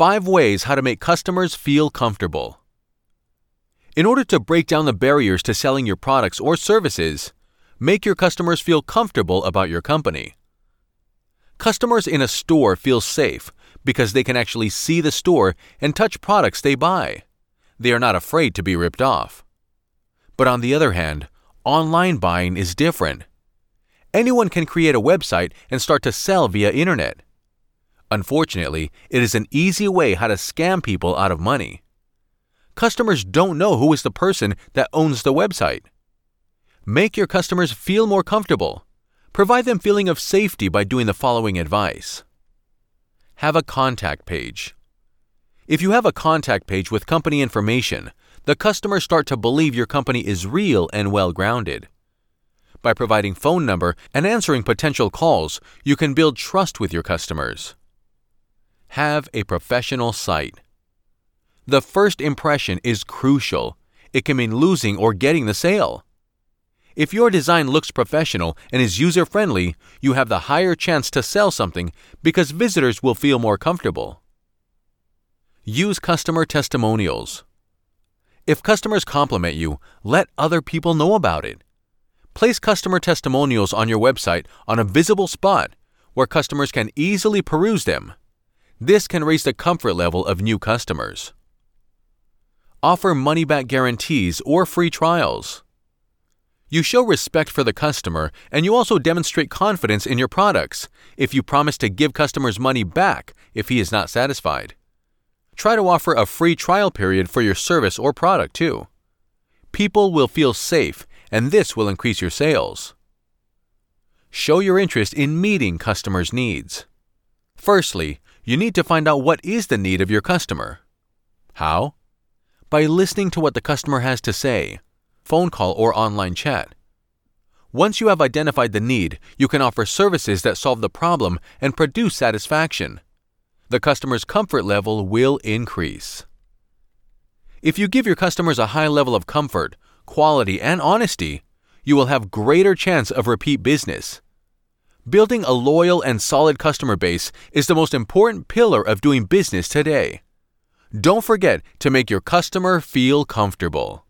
5 ways how to make customers feel comfortable. In order to break down the barriers to selling your products or services, make your customers feel comfortable about your company. Customers in a store feel safe because they can actually see the store and touch products they buy. They are not afraid to be ripped off. But on the other hand, online buying is different. Anyone can create a website and start to sell via internet. Unfortunately, it is an easy way how to scam people out of money. Customers don't know who is the person that owns the website. Make your customers feel more comfortable. Provide them feeling of safety by doing the following advice. Have a contact page. If you have a contact page with company information, the customers start to believe your company is real and well grounded. By providing phone number and answering potential calls, you can build trust with your customers. Have a professional site. The first impression is crucial. It can mean losing or getting the sale. If your design looks professional and is user friendly, you have the higher chance to sell something because visitors will feel more comfortable. Use customer testimonials. If customers compliment you, let other people know about it. Place customer testimonials on your website on a visible spot where customers can easily peruse them. This can raise the comfort level of new customers. Offer money back guarantees or free trials. You show respect for the customer and you also demonstrate confidence in your products if you promise to give customers money back if he is not satisfied. Try to offer a free trial period for your service or product too. People will feel safe and this will increase your sales. Show your interest in meeting customers' needs. Firstly, you need to find out what is the need of your customer. How? By listening to what the customer has to say, phone call or online chat. Once you have identified the need, you can offer services that solve the problem and produce satisfaction. The customer's comfort level will increase. If you give your customers a high level of comfort, quality, and honesty, you will have greater chance of repeat business. Building a loyal and solid customer base is the most important pillar of doing business today. Don't forget to make your customer feel comfortable.